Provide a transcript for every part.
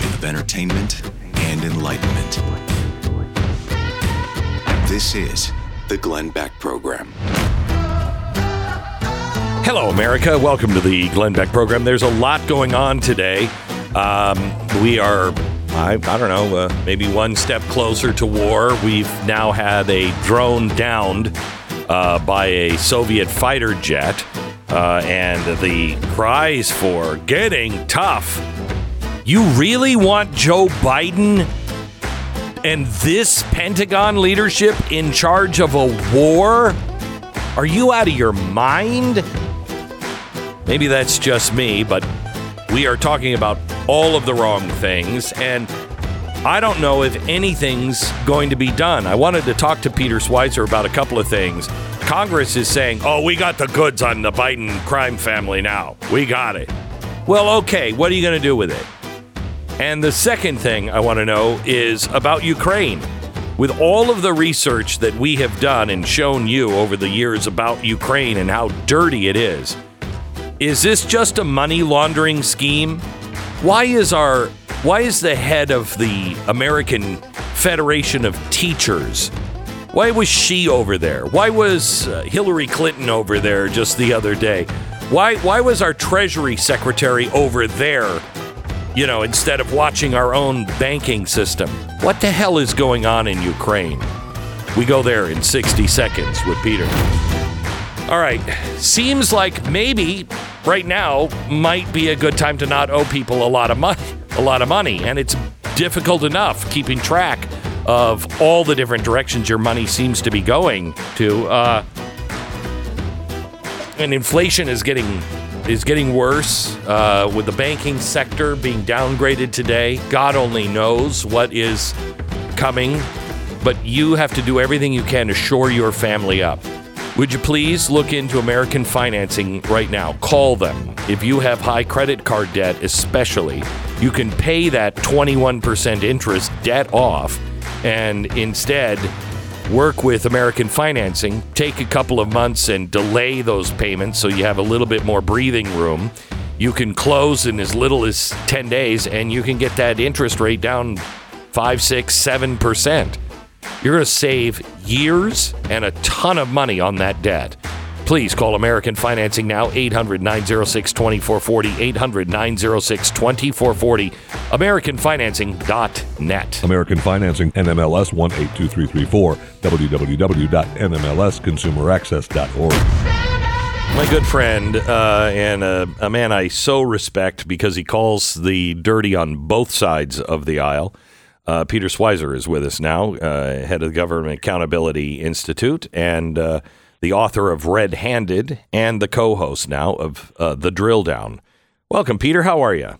of entertainment and enlightenment. This is the Glenn Beck Program. Hello, America. Welcome to the Glenn Beck program. There's a lot going on today. Um, we are, I, I don't know, uh, maybe one step closer to war. We've now had a drone downed uh, by a Soviet fighter jet, uh, and the cries for getting tough. You really want Joe Biden and this Pentagon leadership in charge of a war? Are you out of your mind? Maybe that's just me, but we are talking about all of the wrong things, and I don't know if anything's going to be done. I wanted to talk to Peter Schweizer about a couple of things. Congress is saying, oh, we got the goods on the Biden crime family now. We got it. Well, okay, what are you going to do with it? And the second thing I want to know is about Ukraine. With all of the research that we have done and shown you over the years about Ukraine and how dirty it is, is this just a money laundering scheme? Why is our why is the head of the American Federation of Teachers why was she over there? Why was uh, Hillary Clinton over there just the other day? Why why was our Treasury Secretary over there? You know, instead of watching our own banking system. What the hell is going on in Ukraine? We go there in 60 seconds with Peter. All right. Seems like maybe right now might be a good time to not owe people a lot of money, a lot of money, and it's difficult enough keeping track of all the different directions your money seems to be going to. Uh, and inflation is getting is getting worse uh, with the banking sector being downgraded today. God only knows what is coming, but you have to do everything you can to shore your family up. Would you please look into American financing right now? Call them. If you have high credit card debt, especially, you can pay that 21% interest debt off and instead work with American financing. Take a couple of months and delay those payments so you have a little bit more breathing room. You can close in as little as 10 days and you can get that interest rate down 5, 6, 7%. You're going to save years and a ton of money on that debt. Please call American Financing now, 800 906 2440. 800 906 2440. AmericanFinancing.net. American Financing, NMLS 182334, www.nmlsconsumeraccess.org. My good friend uh, and a, a man I so respect because he calls the dirty on both sides of the aisle. Uh, Peter Schweizer is with us now, uh, head of the Government Accountability Institute and uh, the author of Red Handed and the co host now of uh, The Drill Down. Welcome, Peter. How are you?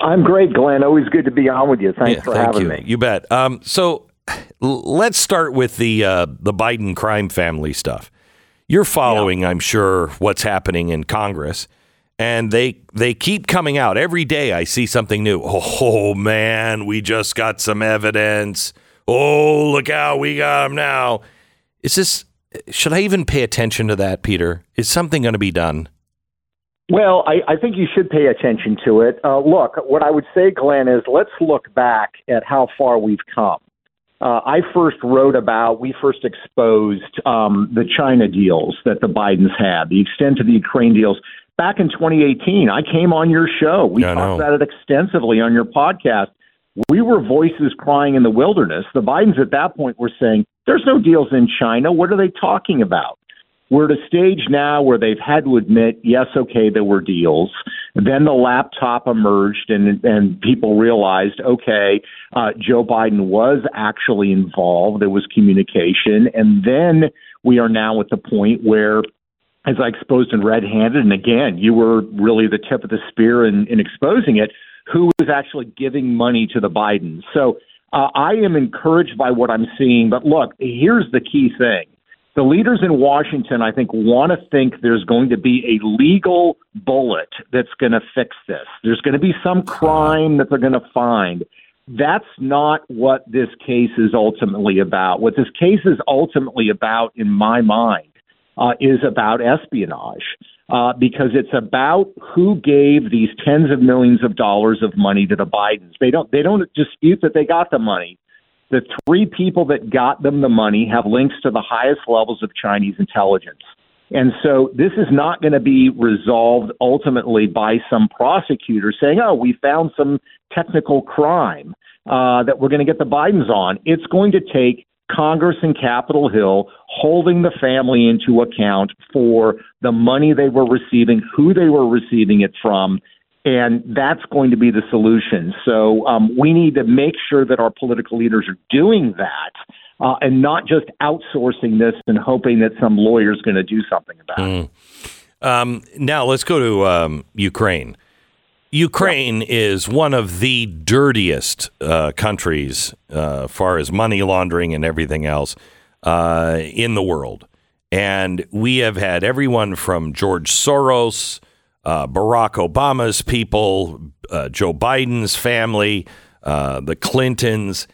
I'm great, Glenn. Always good to be on with you. Thanks Yeah, for thank having you. me. You bet. Um, so let's start with the uh, the Biden crime family stuff. You're following, I'm sure, what's happening in Congress, and they they keep coming out every day. I see something new. Oh man, we just got some evidence. Oh look out, we got them now. Is this? Should I even pay attention to that, Peter? Is something going to be done? Well, I, I think you should pay attention to it. Uh, look, what I would say, Glenn, is let's look back at how far we've come. uh, I first wrote about, we first exposed um, the China deals that the Bidens had, the extent of the Ukraine deals. Back in 2018, I came on your show. We I talked about it extensively on your podcast. We were voices crying in the wilderness. The Bidens at that point were saying, there's no deals in China. What are they talking about? We're at a stage now where they've had to admit, yes, okay, there were deals. Then the laptop emerged, and and people realized, okay, uh, Joe Biden was actually involved. There was communication, and then we are now at the point where, as I exposed in Red Handed, and again, you were really the tip of the spear in, in exposing it. Who was actually giving money to the Bidens? So uh, I am encouraged by what I'm seeing. But look, here's the key thing the leaders in Washington, I think, want to think there's going to be a legal bullet that's going to fix this. There's going to be some crime that they're going to find. That's not what this case is ultimately about. What this case is ultimately about, in my mind, uh, is about espionage uh, because it's about who gave these tens of millions of dollars of money to the Bidens. They don't they don't dispute that they got the money. The three people that got them the money have links to the highest levels of Chinese intelligence. And so this is not going to be resolved ultimately by some prosecutor saying, oh, we found some technical crime uh, that we're going to get the Bidens on. It's going to take Congress and Capitol Hill holding the family into account for the money they were receiving, who they were receiving it from, and that's going to be the solution. So um, we need to make sure that our political leaders are doing that. Uh, and not just outsourcing this and hoping that some lawyer is going to do something about it. Um, now let's go to um, Ukraine. Ukraine is one of the dirtiest uh, countries, uh, far as money laundering and everything else, uh, in the world. And we have had everyone from George Soros, uh, Barack Obama's people, uh, Joe Biden's family, uh, the Clintons.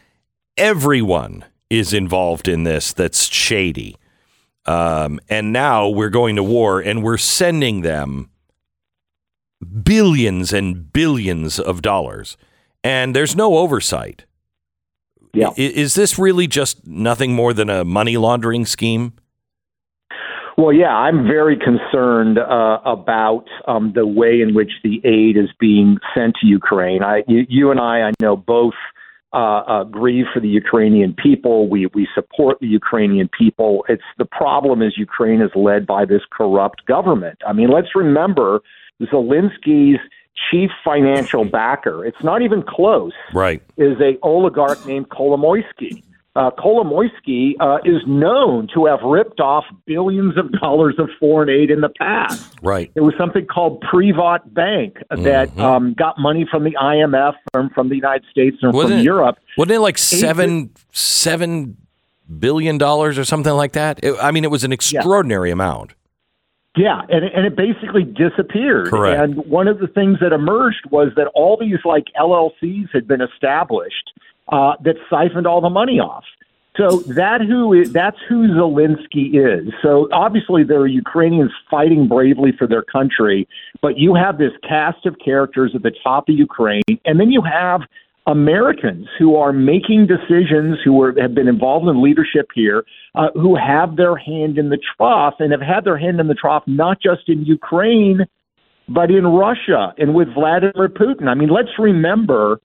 Everyone is involved in this that's shady. Um, and now we're going to war and we're sending them billions and billions of dollars. And there's no oversight. Yeah. I- Is this really just nothing more than a money laundering scheme? Well, yeah, I'm very concerned uh, about um, the way in which the aid is being sent to Ukraine. I, you, you and I, I know both uh, uh, grieve for the Ukrainian people. We we support the Ukrainian people. It's the problem is Ukraine is led by this corrupt government. I mean, let's remember Zelensky's chief financial backer. It's not even close Right. is a oligarch named Kolomoisky. Uh, Kolomoisky uh, is known to have ripped off billions of dollars of foreign aid in the past. Right. There was something called Privat Bank that um, got money from the IMF, from, from the United States, and Wasn't from it- Europe. Wasn't it like seven seven billion dollars or something like that? It- I mean, it was an extraordinary amount. Yeah, and and it basically disappeared. Correct. And one of the things that emerged was that all these like LLCs had been established uh, that siphoned all the money off. So that who is, that's who Zelensky is. So obviously there are Ukrainians fighting bravely for their country, but you have this cast of characters at the top of Ukraine, and then you have Americans who are making decisions, who are, have been involved in leadership here, uh, who have their hand in the trough and have had their hand in the trough not just in Ukraine, but in Russia and with Vladimir Putin. I mean, let's remember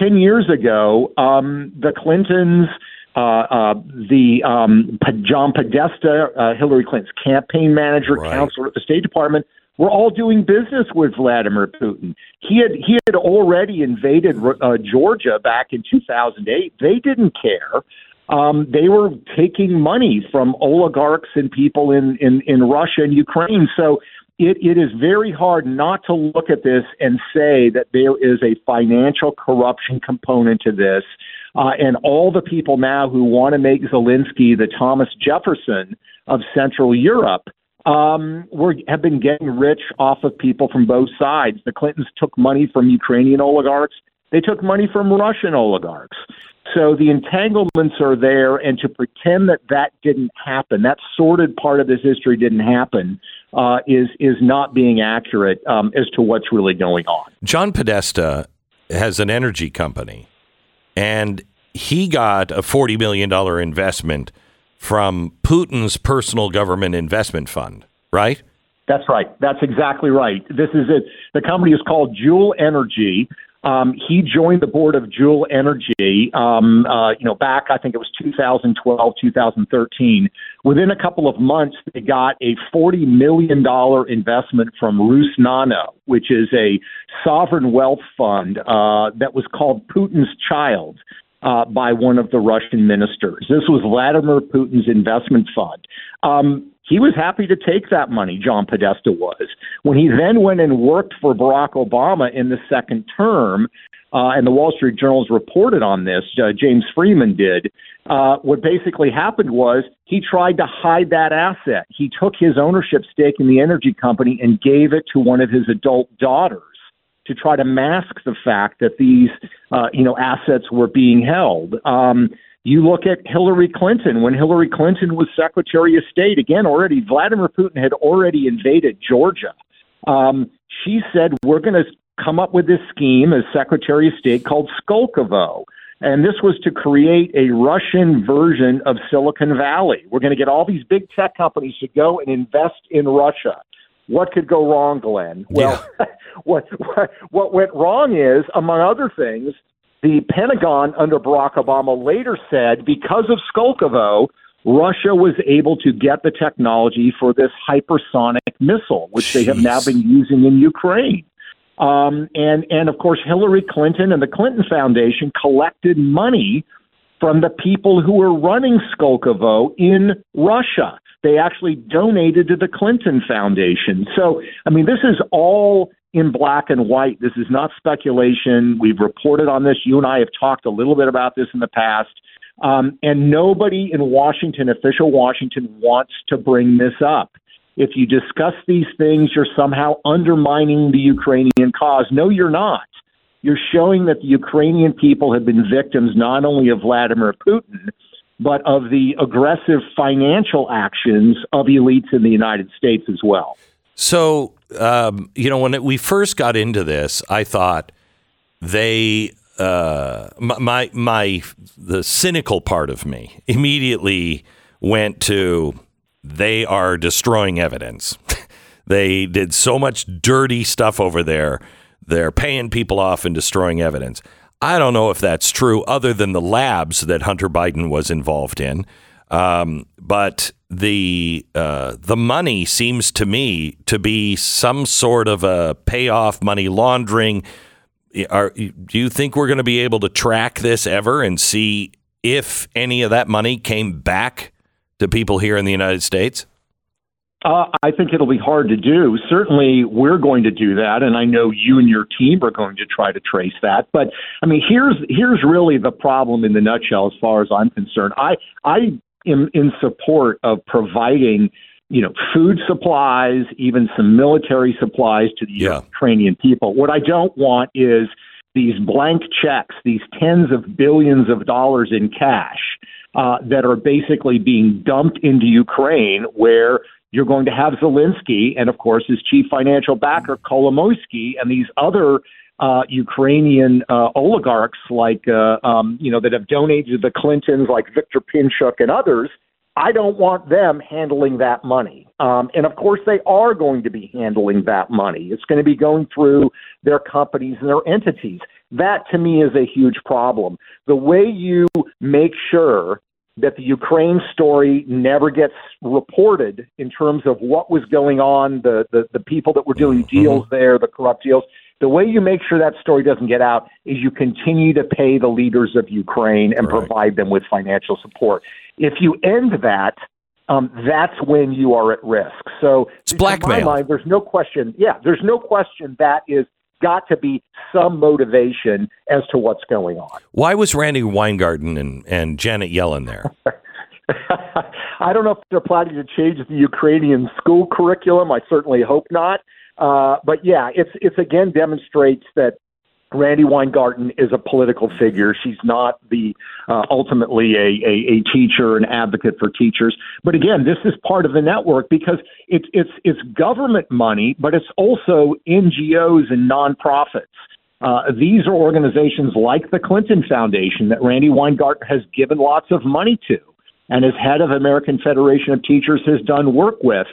10 years ago, um, the Clintons, uh, uh, the um, P- John Podesta, uh, Hillary Clinton's campaign manager, Right. counselor at the State Department, were all doing business with Vladimir Putin. He had he had already invaded uh, Georgia back in 2008. They didn't care. Um, they were taking money from oligarchs and people in, in, in Russia and Ukraine. So it, it is very hard not to look at this and say that there is a financial corruption component to this. Uh, and all the people now who want to make Zelensky the Thomas Jefferson of Central Europe um, were, have been getting rich off of people from both sides. The Clintons took money from Ukrainian oligarchs. They took money from Russian oligarchs. So the entanglements are there, and to pretend that that didn't happen, that sordid part of this history didn't happen, uh, is is not being accurate um, as to what's really going on. John Podesta has an energy company, and he got a forty million dollar investment from Putin's personal government investment fund, right? That's right. That's exactly right. This is it. The company is called Joule Energy. Um, he joined the board of Joule Energy, um, uh, you know, back I think it was 2012, 2013. Within a couple of months, they got a 40 million dollar investment from Rusnano, which is a sovereign wealth fund uh, that was called Putin's Child uh, by one of the Russian ministers. This was Vladimir Putin's investment fund. Um, he was happy to take that money, John Podesta was. When he then went and worked for Barack Obama in the second term, uh, and the Wall Street Journal's reported on this, uh, James Freeman did. Uh, what basically happened was he tried to hide that asset. He took his ownership stake in the energy company and gave it to one of his adult daughters to try to mask the fact that these, uh, you know, assets were being held. Um, you look at Hillary Clinton. When Hillary Clinton was Secretary of State, again, already Vladimir Putin had already invaded Georgia. Um, she said, We're going to come up with this scheme as Secretary of State called Skolkovo. And this was to create a Russian version of Silicon Valley. We're going to get all these big tech companies to go and invest in Russia. What could go wrong, Glenn? Well, what, what what went wrong is, among other things, the Pentagon under Barack Obama later said because of Skolkovo, Russia was able to get the technology for this hypersonic missile, which they have now been using in Ukraine. Um, and and of course, Hillary Clinton and the Clinton Foundation collected money from the people who were running Skolkovo in Russia. They actually donated to the Clinton Foundation. So, I mean, this is all in black and white. This is not speculation. We've reported on this. You and I have talked a little bit about this in the past. Um, and nobody in Washington, official Washington, wants to bring this up. If you discuss these things, you're somehow undermining the Ukrainian cause. No, you're not. You're showing that the Ukrainian people have been victims not only of Vladimir Putin, but of the aggressive financial actions of elites in the United States as well. So, um, you know, when it, we first got into this, I thought they, uh, my, my, my, the cynical part of me immediately went to they are destroying evidence. they did so much dirty stuff over there. They're paying people off and destroying evidence. I don't know if that's true, other than the labs that Hunter Biden was involved in. Um, but the uh, the money seems to me to be some sort of a payoff, money laundering. Are, do you think we're going to be able to track this ever and see if any of that money came back to people here in the United States? Uh, I think it'll be hard to do. Certainly, we're going to do that, and I know you and your team are going to try to trace that. But I mean, here's here's really the problem in the nutshell, as far as I'm concerned. I I am in support of providing, you know, food supplies, even some military supplies to the Yeah. Ukrainian people. What I don't want is these blank checks, these tens of billions of dollars in cash uh, that are basically being dumped into Ukraine, where you're going to have Zelensky and, of course, his chief financial backer, Kolomoisky, and these other uh, Ukrainian uh, oligarchs, like uh, um, you know, that have donated to the Clintons, like Victor Pinchuk and others. I don't want them handling that money. Um, and of course, they are going to be handling that money. It's going to be going through their companies and their entities. That to me is a huge problem. The way you make sure that the Ukraine story never gets reported in terms of what was going on, the, the, the people that were doing deals there, the corrupt deals. The way you make sure that story doesn't get out is you continue to pay the leaders of Ukraine and provide them with financial support. If you end that, um, that's when you are at risk. So, It's in my mind, there's no question. Yeah, there's no question that is got to be some motivation as to what's going on. Why was Randi Weingarten and, and Janet Yellen there? I don't know if they're planning to change the Ukrainian school curriculum. I certainly hope not. Uh, but yeah, it's it's again demonstrates that Randi Weingarten is a political figure. She's not the uh, ultimately a, a, a teacher, an advocate for teachers. But again, this is part of the network because it's it's it's government money, but it's also NGOs and nonprofits. Uh, these are organizations like the Clinton Foundation that Randi Weingarten has given lots of money to and as head of American Federation of Teachers has done work with.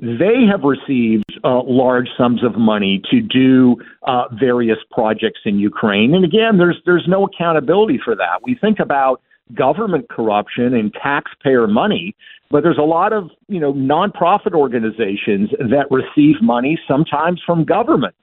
They have received uh, large sums of money to do uh, various projects in Ukraine, and again, there's there's no accountability for that. We think about government corruption and taxpayer money, but there's a lot of you know nonprofit organizations that receive money sometimes from governments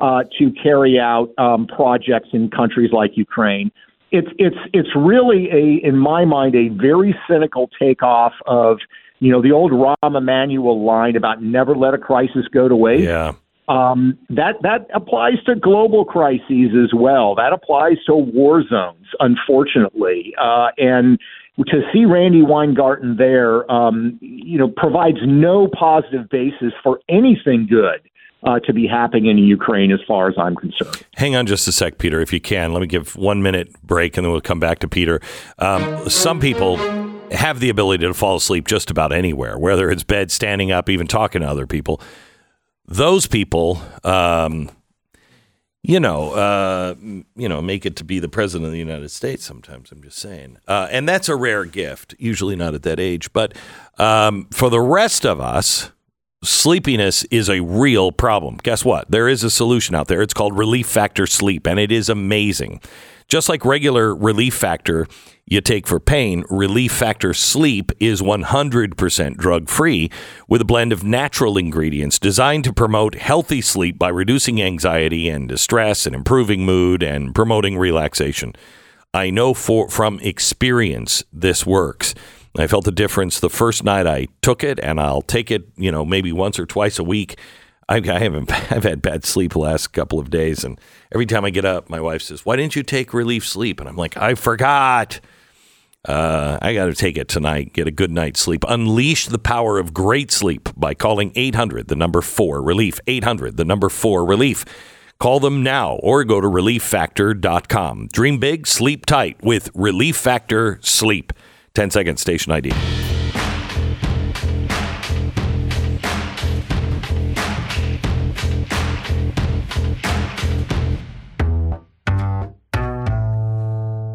uh, to carry out um, projects in countries like Ukraine. It's it's it's really a in my mind a very cynical takeoff of you know the old Rahm Emanuel line about never let a crisis go to waste. Yeah. Um, that that applies to global crises as well. That applies to war zones, unfortunately. Uh, and to see Randi Weingarten there, um, you know, provides no positive basis for anything good uh, to be happening in Ukraine, as far as I'm concerned. Hang on just a sec, Peter, if you can. Let me give one minute break, and then we'll come back to Peter. Um, some people have the ability to fall asleep just about anywhere, whether it's bed, standing up, even talking to other people. Those people, um, you know, uh, you know, make it to be the president of the United States. Sometimes I'm just saying, uh, and that's a rare gift. Usually not at that age, but um, for the rest of us, sleepiness is a real problem. Guess what? There is a solution out there. It's called Relief Factor Sleep, and it is amazing. Just like regular Relief Factor you take for pain, Relief Factor Sleep is 100% drug free with a blend of natural ingredients designed to promote healthy sleep by reducing anxiety and distress and improving mood and promoting relaxation. I know for, from experience this works. I felt the difference the first night I took it, and I'll take it, you know, maybe once or twice a week. I, I haven't. I've had bad sleep the last couple of days, and every time I get up, my wife says, "Why didn't you take relief sleep?" And I'm like, "I forgot." Uh, I got to take it tonight. Get a good night's sleep. Unleash the power of great sleep by calling 800, the number four relief. 800, the number four relief. Call them now or go to relieffactor.com. Dream big, sleep tight with Relief Factor Sleep. 10 seconds, station ID.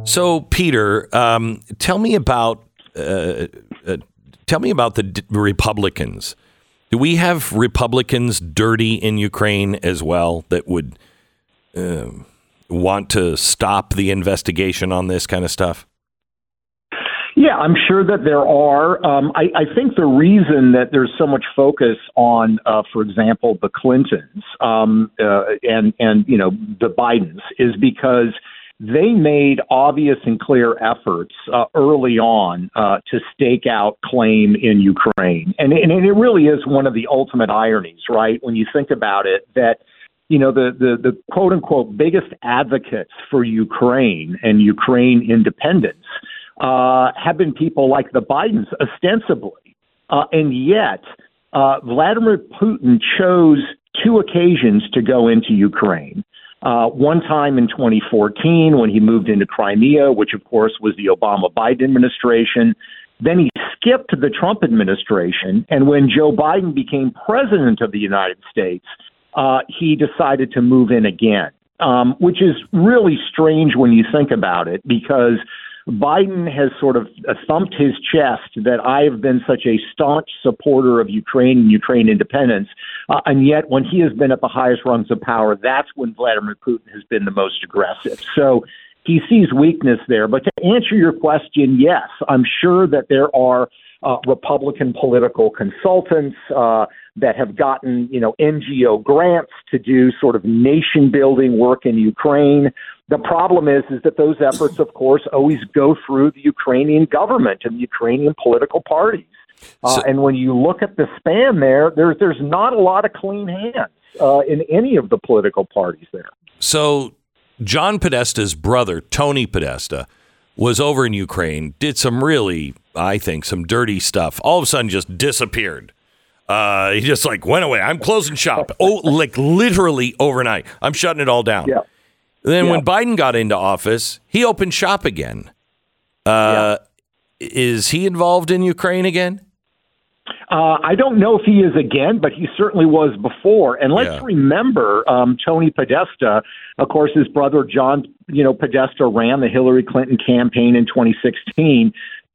So, Peter, um, tell me about uh, uh, tell me about the d- Republicans. Do we have Republicans dirty in Ukraine as well that would um want to stop the investigation on this kind of stuff? Yeah, I'm sure that there are. Um, I, I think the reason that there's so much focus on, uh, for example, the Clintons um, uh, and and you know the Bidens is because they made obvious and clear efforts uh, early on uh, to stake out claim in Ukraine, and, and it really is one of the ultimate ironies, right? When you think about it, that you know the the, the quote unquote biggest advocates for Ukraine and Ukraine independence uh, have been people like the Bidens, ostensibly, uh, and yet uh, Vladimir Putin chose two occasions to go into Ukraine. Uh, one time in 2014 when he moved into Crimea, which of course was the Obama Biden administration. Then he skipped the Trump administration. And when Joe Biden became president of the United States, uh, he decided to move in again, um, which is really strange when you think about it because Biden has sort of thumped his chest that I have been such a staunch supporter of Ukraine and Ukraine independence. Uh, and yet, when he has been at the highest rungs of power, that's when Vladimir Putin has been the most aggressive. So he sees weakness there. But to answer your question, yes, I'm sure that there are uh, Republican political consultants uh, that have gotten, you know, NGO grants to do sort of nation building work in Ukraine. The problem is, is that those efforts, of course, always go through the Ukrainian government and the Ukrainian political parties. Uh, So- and when you look at the span there, there's there's not a lot of clean hands uh, in any of the political parties there. So, John Podesta's brother, Tony Podesta, was over in Ukraine, did some really, I think, some dirty stuff. All of a sudden, just disappeared. Uh, he just like went away. I'm closing shop. Oh, like literally overnight. I'm shutting it all down. Yeah. Then when Biden got into office, he opened shop again. Uh, Is he involved in Ukraine again? Uh, I don't know if he is again, but he certainly was before. And let's Yeah. remember um, Tony Podesta, of course, his brother John, you know, Podesta ran the Hillary Clinton campaign in 2016.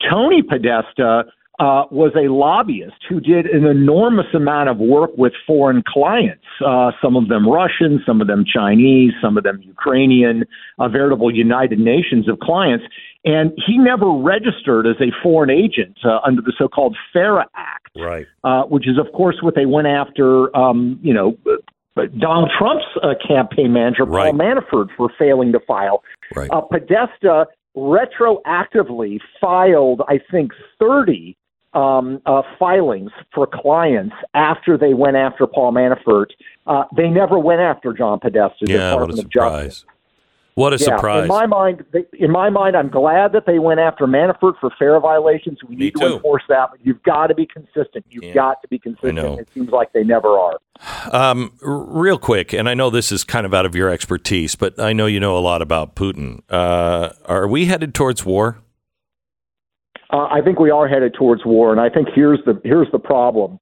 Tony Podesta uh, was a lobbyist who did an enormous amount of work with foreign clients, uh, some of them Russian, some of them Chinese, some of them Ukrainian, a veritable United Nations of clients. And he never registered as a foreign agent uh, under the so called FARA Act Right. uh, which is, of course, what they went after, um, you know, uh, Donald Trump's uh, campaign manager, Right. Paul Manafort, for failing to file. Right. Uh, Podesta retroactively filed, I think, 30 um, uh, filings for clients after they went after Paul Manafort. Uh, they never went after John Podesta, the Yeah, what a Department of Justice. surprise. What a Yeah, surprise. In my mind, they, in my mind, I'm glad that they went after Manafort for FARA violations. We Me need too. to enforce that, but you've got to be consistent. You've Yeah. got to be consistent. It seems like they never are. Um, real quick, and I know this is kind of out of your expertise, but I know you know a lot about Putin. Uh, are we headed towards war? Uh, I think we are headed towards war, and I think here's the here's the problem.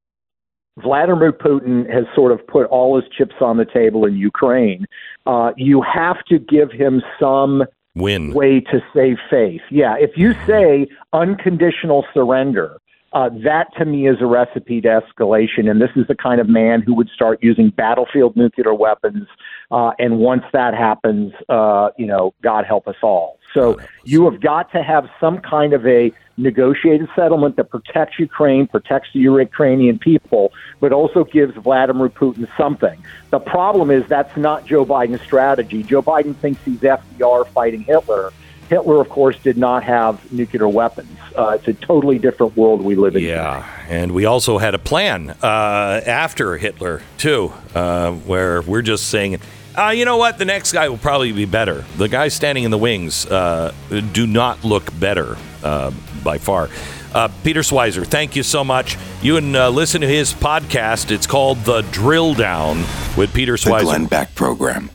Vladimir Putin has sort of put all his chips on the table in Ukraine. Uh, you have to give him some Win. way to save face. Yeah, if you say unconditional surrender, uh, that to me is a recipe to escalation. And this is the kind of man who would start using battlefield nuclear weapons. Uh, and once that happens, uh, you know, God help us all. So you have got to have some kind of a negotiated settlement that protects Ukraine, protects the Ukrainian people, but also gives Vladimir Putin something. The problem is that's not Joe Biden's strategy. Joe Biden thinks he's FDR fighting Hitler. Hitler, of course, did not have nuclear weapons. Uh, it's a totally different world we live in. Yeah, and we also had a plan uh, after Hitler too, uh, where we're just saying, uh, you know what, the next guy will probably be better. The guys standing in the wings uh, do not look better uh, by far. Uh, Peter Schweizer, thank you so much. You can uh, listen to his podcast. It's called The Drill Down with Peter The Glenn Beck Program.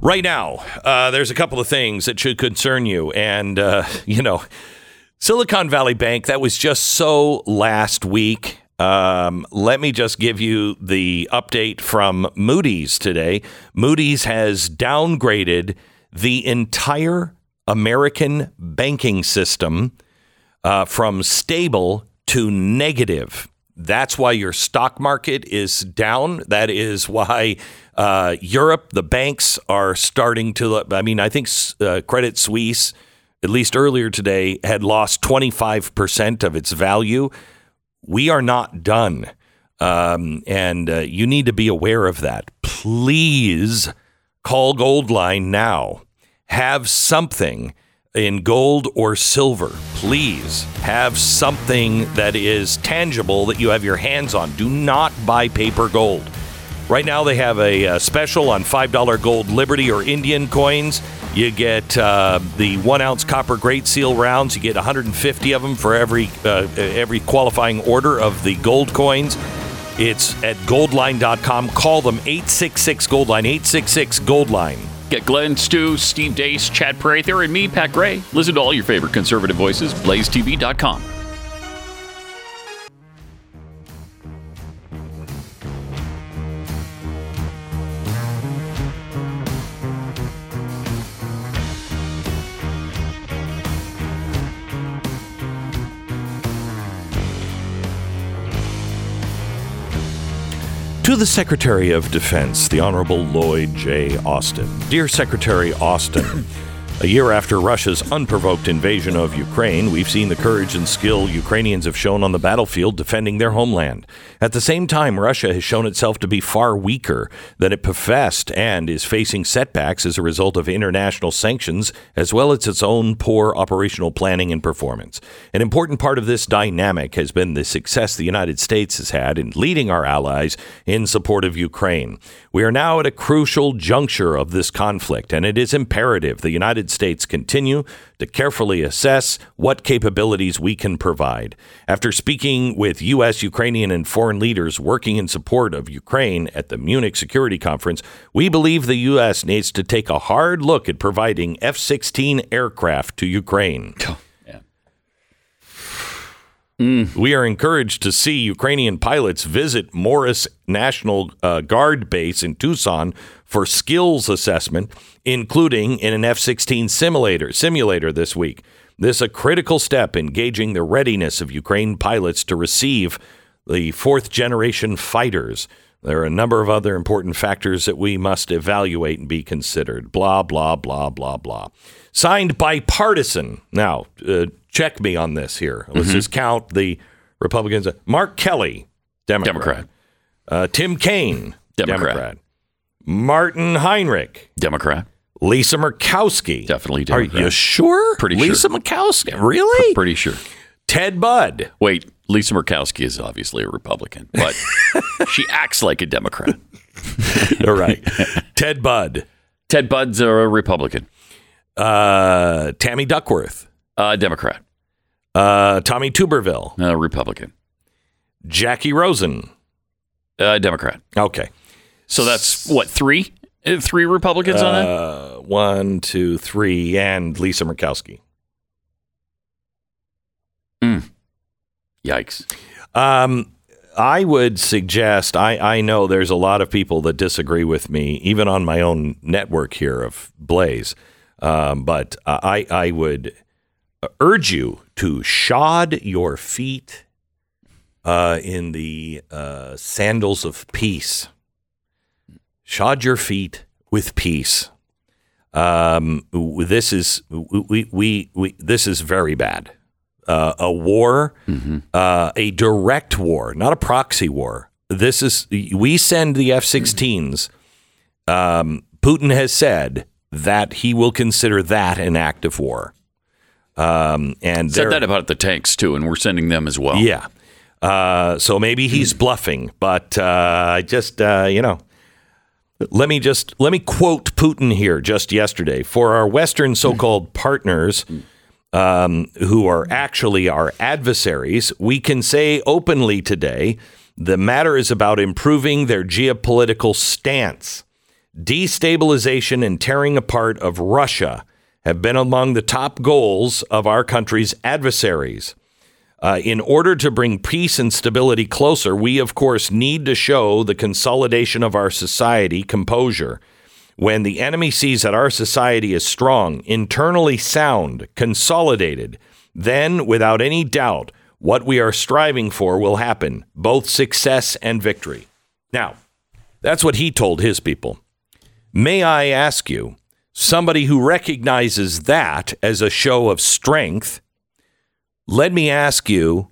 Right now, uh, there's a couple of things that should concern you. And, uh, you know, Silicon Valley Bank, that was just so last week. Um, let me just give you the update from Moody's today. Moody's has downgraded the entire American banking system uh, from stable to negative. That's why your stock market is down. That is why uh, Europe, the banks are starting to. I mean, I think uh, Credit Suisse, at least earlier today, had lost 25% of its value. We are not done. Um, and uh, you need to be aware of that. Please call Goldline now. Have something in gold or silver. Please have something that is tangible that you have your hands on. Do not buy paper gold. Right now, they have a, uh special on $5 gold Liberty or Indian coins. You get uh, the one ounce copper Great Seal rounds. You get 150 of them for every uh, every qualifying order of the gold coins. It's at goldline.com. Call them 866 Goldline, 866 Goldline. Get Glenn, Stu, Steve Deace, Chad Prather, and me, Pat Gray. Listen to all your favorite conservative voices, blazetv.com. To the Secretary of Defense, the Honorable Lloyd J. Austin. Dear Secretary Austin, a year after Russia's unprovoked invasion of Ukraine, we've seen the courage and skill Ukrainians have shown on the battlefield defending their homeland. At the same time, Russia has shown itself to be far weaker than it professed and is facing setbacks as a result of international sanctions as well as its own poor operational planning and performance. An important part of this dynamic has been the success the United States has had in leading our allies in support of Ukraine. We are now at a crucial juncture of this conflict, and it is imperative the United States continue to carefully assess what capabilities we can provide. After speaking with U.S., Ukrainian, and foreign leaders working in support of Ukraine at the Munich Security Conference, we believe the U.S. needs to take a hard look at providing F 16 aircraft to Ukraine. We are encouraged to see Ukrainian pilots visit Morris National uh, Guard base in Tucson for skills assessment, including in an F 16 simulator, simulator this week. This is a critical step in gauging the readiness of Ukraine pilots to receive the fourth generation fighters. There are a number of other important factors that we must evaluate and be considered. Blah, blah, blah, blah, blah. Signed bipartisan. Now, uh, check me on this here. Let's just count the Republicans. Mark Kelly, Democrat. Democrat. Uh, Tim Kaine, Democrat. Martin Heinrich, Democrat. Lisa Murkowski. Definitely Democrat. Are you sure? Pretty sure. Lisa sure. Murkowski. Really? Pretty sure. Ted Budd. Wait, Lisa Murkowski is obviously a Republican, but she acts like a Democrat. All right. Ted Budd. Ted Budd's a Republican, Uh, Tammy Duckworth. uh, Democrat, Uh, Tommy Tuberville. uh, Republican, Jackie Rosen. uh, Democrat. Okay. So that's what three, Uh, three Republicans on that. Uh, one, two, three, and Lisa Murkowski. Yikes! Um, I would suggest, I, I know there's a lot of people that disagree with me, even on my own network here of Blaze, um, but I, I would urge you to shod your feet uh, in the uh, sandals of peace. Shod your feet with peace. Um, this is we, we, we this is very bad. Uh, a war, uh, a direct war, not a proxy war. This is we send the F-16s. Um, Putin has said that he will consider that an act of war. Um, and Said that about the tanks too, and we're sending them as well. yeah. Uh, so maybe he's bluffing, but uh, I just uh, you know, let me just let me quote Putin here just yesterday for our Western so-called partners. Um, who are actually our adversaries, we can say openly today the matter is about improving their geopolitical stance. Destabilization and tearing apart of Russia have been among the top goals of our country's adversaries. Uh, in order to bring peace and stability closer, we, of course, need to show the consolidation of our society composure. When the enemy sees that our society is strong, internally sound, consolidated, then, without any doubt, what we are striving for will happen both success and victory. Now, that's what he told his people. May I ask you, somebody who recognizes that as a show of strength, let me ask you,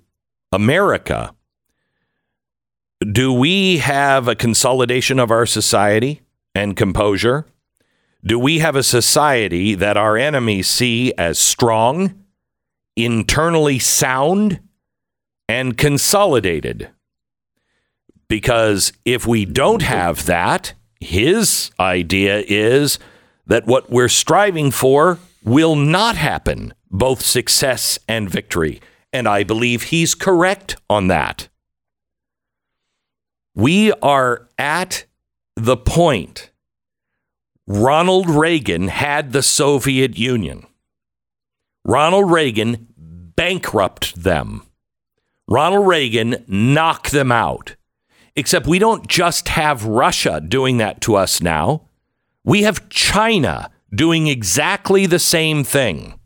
America, do we have a consolidation of our society and composure? Do we have a society that our enemies see as strong, internally sound, and consolidated? Because if we don't have that, his idea is that what we're striving for will not happen, both success and victory. And I believe he's correct on that. We are at the point Ronald Reagan had the Soviet Union. Ronald Reagan bankrupted them. Ronald Reagan knocked them out. Except we don't just have Russia doing that to us now. We have China doing exactly the same thing.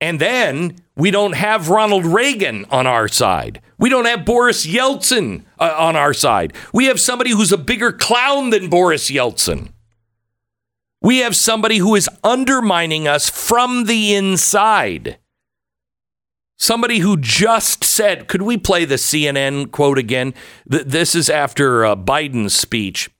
And then we don't have Ronald Reagan on our side. We don't have Boris Yeltsin uh, on our side. We have somebody who's a bigger clown than Boris Yeltsin. We have somebody who is undermining us from the inside. Somebody who just said, could we play the CNN quote again? Th- This is after uh, Biden's speech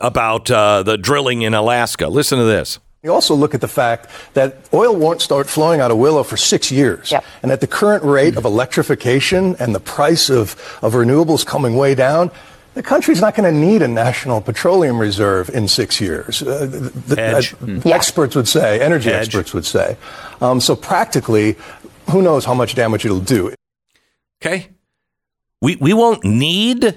about uh, the drilling in Alaska. Listen to this. You also look at the fact that oil won't start flowing out of Willow for six years. And at the current rate of electrification and the price of, of renewables coming way down, the country's not going to need a national petroleum reserve in six years. Uh, the, the- Edge. uh, Experts would say, energy Edge. experts would say. Um, so practically, who knows how much damage it'll do. Okay. We we won't need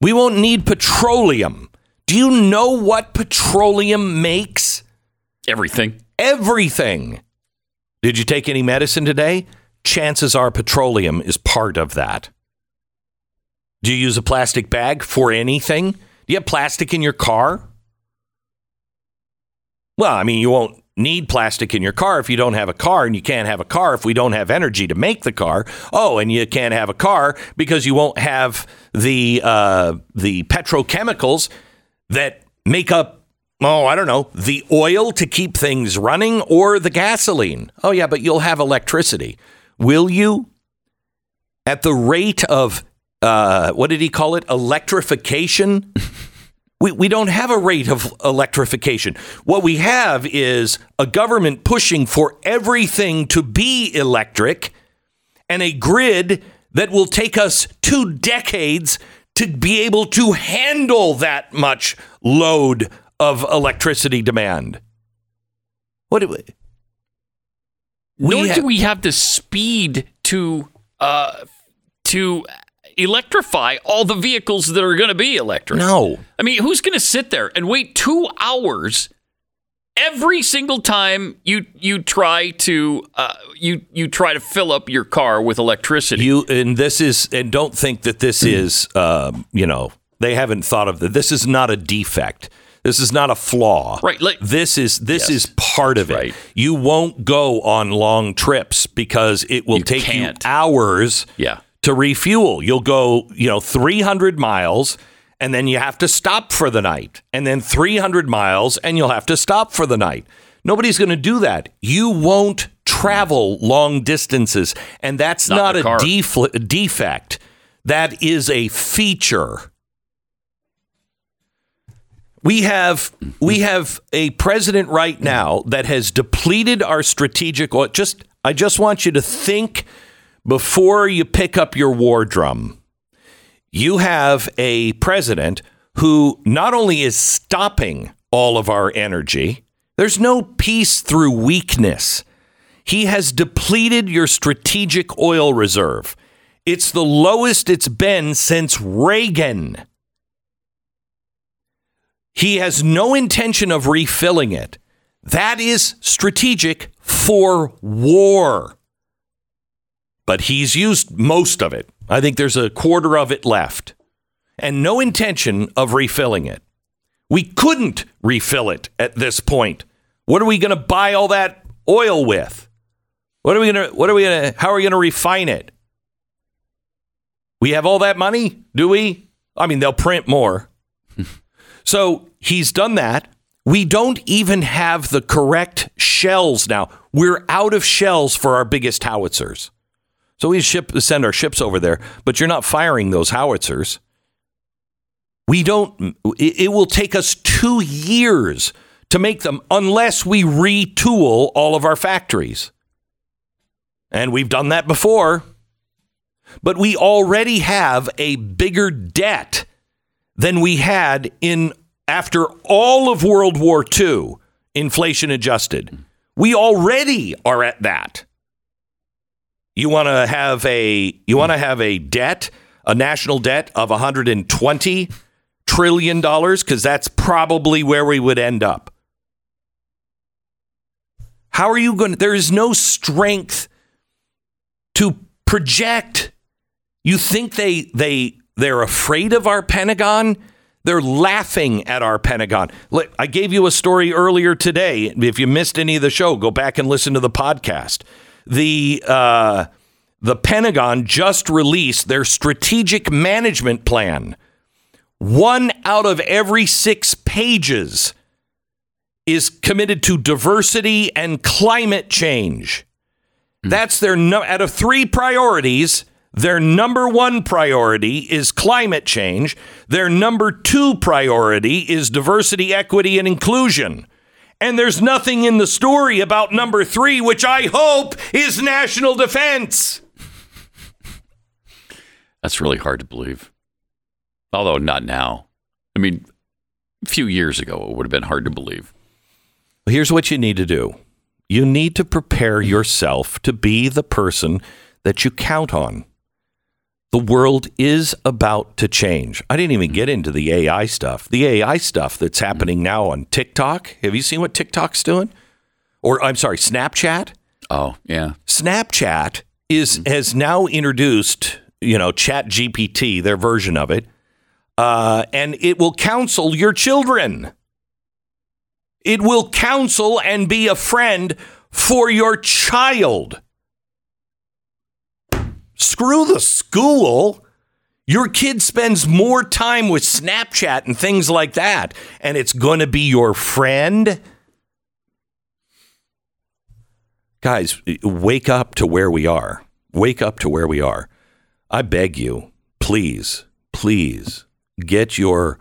we won't need petroleum. Do you know what petroleum makes? Everything. Everything. Did you take any medicine today? chances are petroleum is part of that. Do you use a plastic bag for anything? Do you have plastic in your car? Well, I mean, you won't need plastic in your car if you don't have a car, and you can't have a car if we don't have energy to make the car. Oh, and you can't have a car because you won't have the uh, the petrochemicals that make up. Oh, I don't know, the oil to keep things running or the gasoline. Oh, yeah, but you'll have electricity. Will you? At the rate of, uh, what did he call it? Electrification? We, we don't have a rate of electrification. What we have is a government pushing for everything to be electric and a grid that will take us two decades to be able to handle that much load of electricity demand. What do we, Nor ha- do we have the speed to uh, to electrify all the vehicles that are going to be electric. No. I mean, who's going to sit there and wait two hours every single time you you try to uh, you you try to fill up your car with electricity? You and this is and don't think that this is um, you know they haven't thought of that. This is not a defect. This is not a flaw. Right, like- this is this Yes, is part of it. right. You won't go on long trips because it will You take can't. you hours Yeah. to refuel. You'll go, you know, 300 miles and then you have to stop for the night. And then 300 miles and you'll have to stop for the night. Nobody's going to do that. You won't travel long distances. And that's Not not, a defl- defect. That is a feature. We have we have a president right now that has depleted our strategic. Just I just want you to think before you pick up your war drum. You have a president who not only is stopping all of our energy, there's no peace through weakness. He has depleted your strategic oil reserve. It's the lowest it's been since Reagan. He has no intention of refilling it. That is strategic for war. But he's used most of it. I think there's a quarter of it left. And no intention of refilling it. We couldn't refill it at this point. What are we going to buy all that oil with? What are we going to what are we going to how are we going to refine it? We have all that money? Do we? I mean, they'll print more. So he's done that. We don't even have the correct shells now. We're out of shells for our biggest howitzers. So we ship send our ships over there, but you're not firing those howitzers. We don't. It, will take us two years to make them unless we retool all of our factories. And we've done that before. But we already have a bigger debt than we had in after all of World War II, inflation adjusted. We already are at that. You want to have a you want to have a debt, a national debt of 120 trillion dollars cuz that's probably where we would end up. How are you going to there is no strength to project you think they they they're afraid of our Pentagon? They're laughing at our Pentagon. I gave you a story earlier today. If you missed any of the show, go back and listen to the podcast. The uh, the Pentagon just released their strategic management plan. One out of every six pages is committed to diversity and climate change. That's their no- out of three priorities. Their number one priority is climate change. Their number two priority is diversity, equity, and inclusion. And there's nothing in the story about number three, which I hope is national defense. That's really hard to believe. Although not now. I mean, a few years ago, it would have been hard to believe. Here's what you need to do you need to prepare yourself to be the person that you count on. The world is about to change. I didn't even get into the AI stuff. The AI stuff that's happening now on TikTok. Have you seen what TikTok's doing? Or I'm sorry, Snapchat? Oh, yeah. Snapchat is has now introduced, you know, Chat GPT, their version of it, uh, and it will counsel your children. It will counsel and be a friend for your child. Screw the school. Your kid spends more time with Snapchat and things like that, and it's going to be your friend. Guys, wake up to where we are. Wake up to where we are. I beg you, please, please get your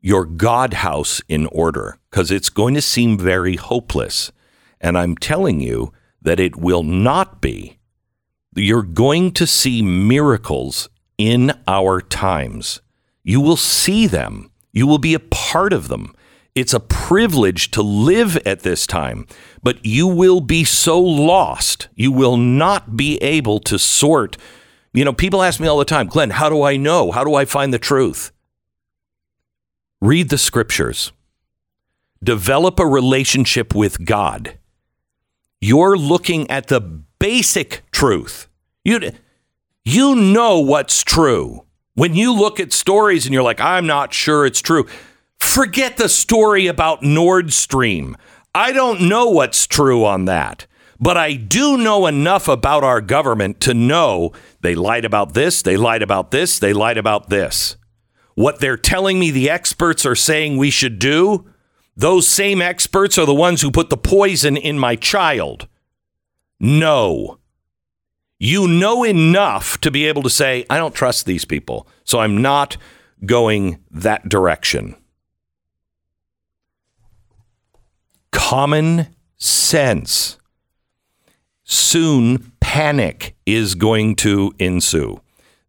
your God house in order because it's going to seem very hopeless. And I'm telling you that it will not be. You're going to see miracles in our times. You will see them. You will be a part of them. It's a privilege to live at this time, but you will be so lost. You will not be able to sort. You know, people ask me all the time, Glenn, how do I know? How do I find the truth? Read the scriptures. Develop a relationship with God. You're looking at the basic truth. You, you know what's true. When you look at stories and you're like, I'm not sure it's true, forget the story about Nord Stream. I don't know what's true on that. But I do know enough about our government to know they lied about this, they lied about this, they lied about this. What they're telling me the experts are saying we should do, those same experts are the ones who put the poison in my child. No. You know enough to be able to say, I don't trust these people, so I'm not going that direction. Common sense. Soon, panic is going to ensue.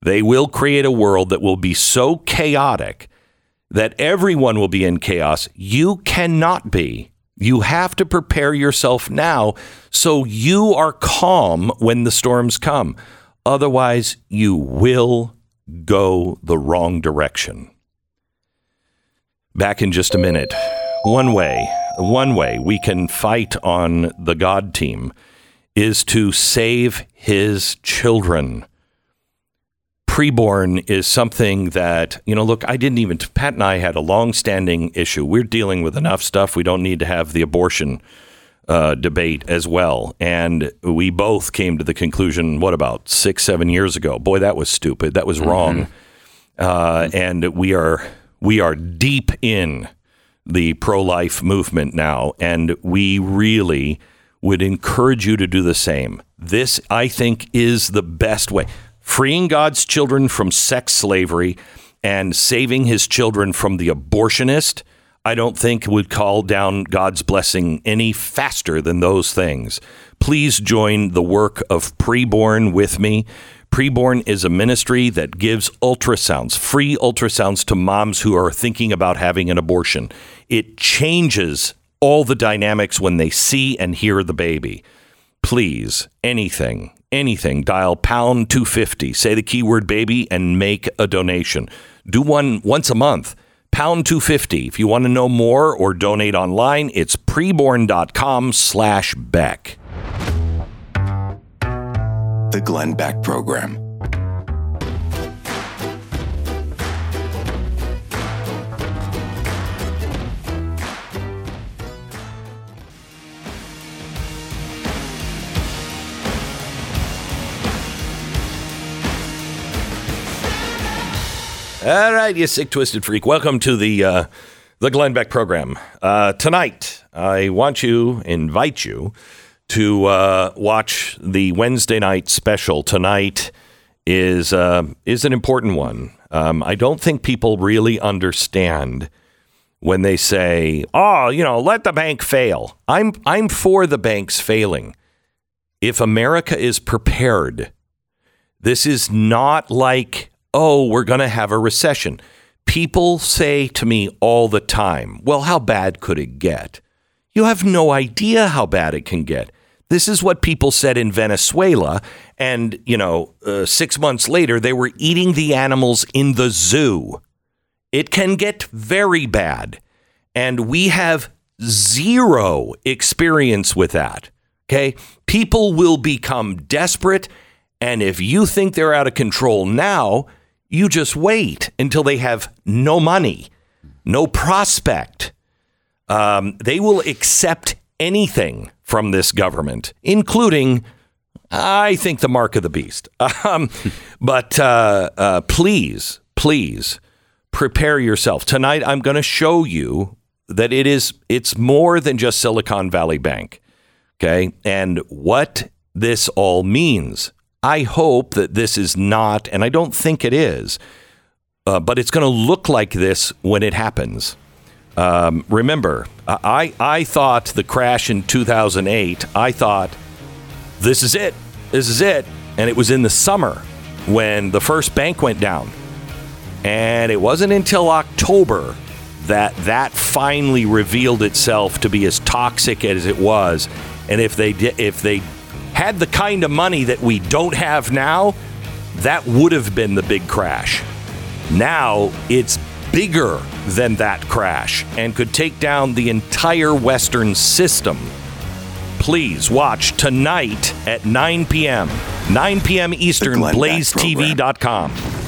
They will create a world that will be so chaotic that everyone will be in chaos. You cannot be. You have to prepare yourself now so you are calm when the storms come. Otherwise, you will go the wrong direction. Back in just a minute. One way, one way we can fight on the God team is to save his children preborn is something that, you know, look, I didn't even, Pat and I had a long standing issue. We're dealing with enough stuff. We don't need to have the abortion uh, debate as well. And we both came to the conclusion, what about six, seven years ago? Boy, that was stupid. That was wrong. Uh, and we are, we are deep in the pro life movement now. And we really would encourage you to do the same. This, I think, is the best way freeing God's children from sex slavery and saving his children from the abortionist, I don't think would call down God's blessing any faster than those things. Please join the work of Preborn with me. Preborn is a ministry that gives ultrasounds, free ultrasounds to moms who are thinking about having an abortion. It changes all the dynamics when they see and hear the baby. Please, anything, anything, dial pound 250, say the keyword baby, and make a donation. Do one once a month. Pound 250. If you want to know more or donate online, it's preborn.com slash Beck. The Glenn Beck Program. All right, you sick, twisted freak. Welcome to the uh, the Glenn Beck program. Uh, tonight, I want you, invite you to uh, watch the Wednesday night special. Tonight is uh, is an important one. Um, I don't think people really understand when they say, "Oh, you know, let the bank fail." I'm I'm for the banks failing. If America is prepared, this is not like oh, we're going to have a recession. People say to me all the time, well, how bad could it get? You have no idea how bad it can get. This is what people said in Venezuela. And, you know, uh, six months later, they were eating the animals in the zoo. It can get very bad. And we have zero experience with that. Okay. People will become desperate And if you think they're out of control now, you just wait until they have no money, no prospect. Um, they will accept anything from this government, including, I think, the mark of the beast. Um, but uh, uh, please, please prepare yourself. Tonight, I'm going to show you that it is it's more than just Silicon Valley Bank. Okay, and what this all means. I hope that this is not, and I don't think it is, uh, but it's going to look like this when it happens. Um, remember, I, I thought the crash in 2008, I thought this is it. This is it. And it was in the summer when the first bank went down. And it wasn't until October that that finally revealed itself to be as toxic as it was. And if they if they had the kind of money that we don't have now, that would have been the big crash. Now it's bigger than that crash and could take down the entire Western system. Please watch tonight at 9 p.m. 9 p.m. Eastern, blazetv.com.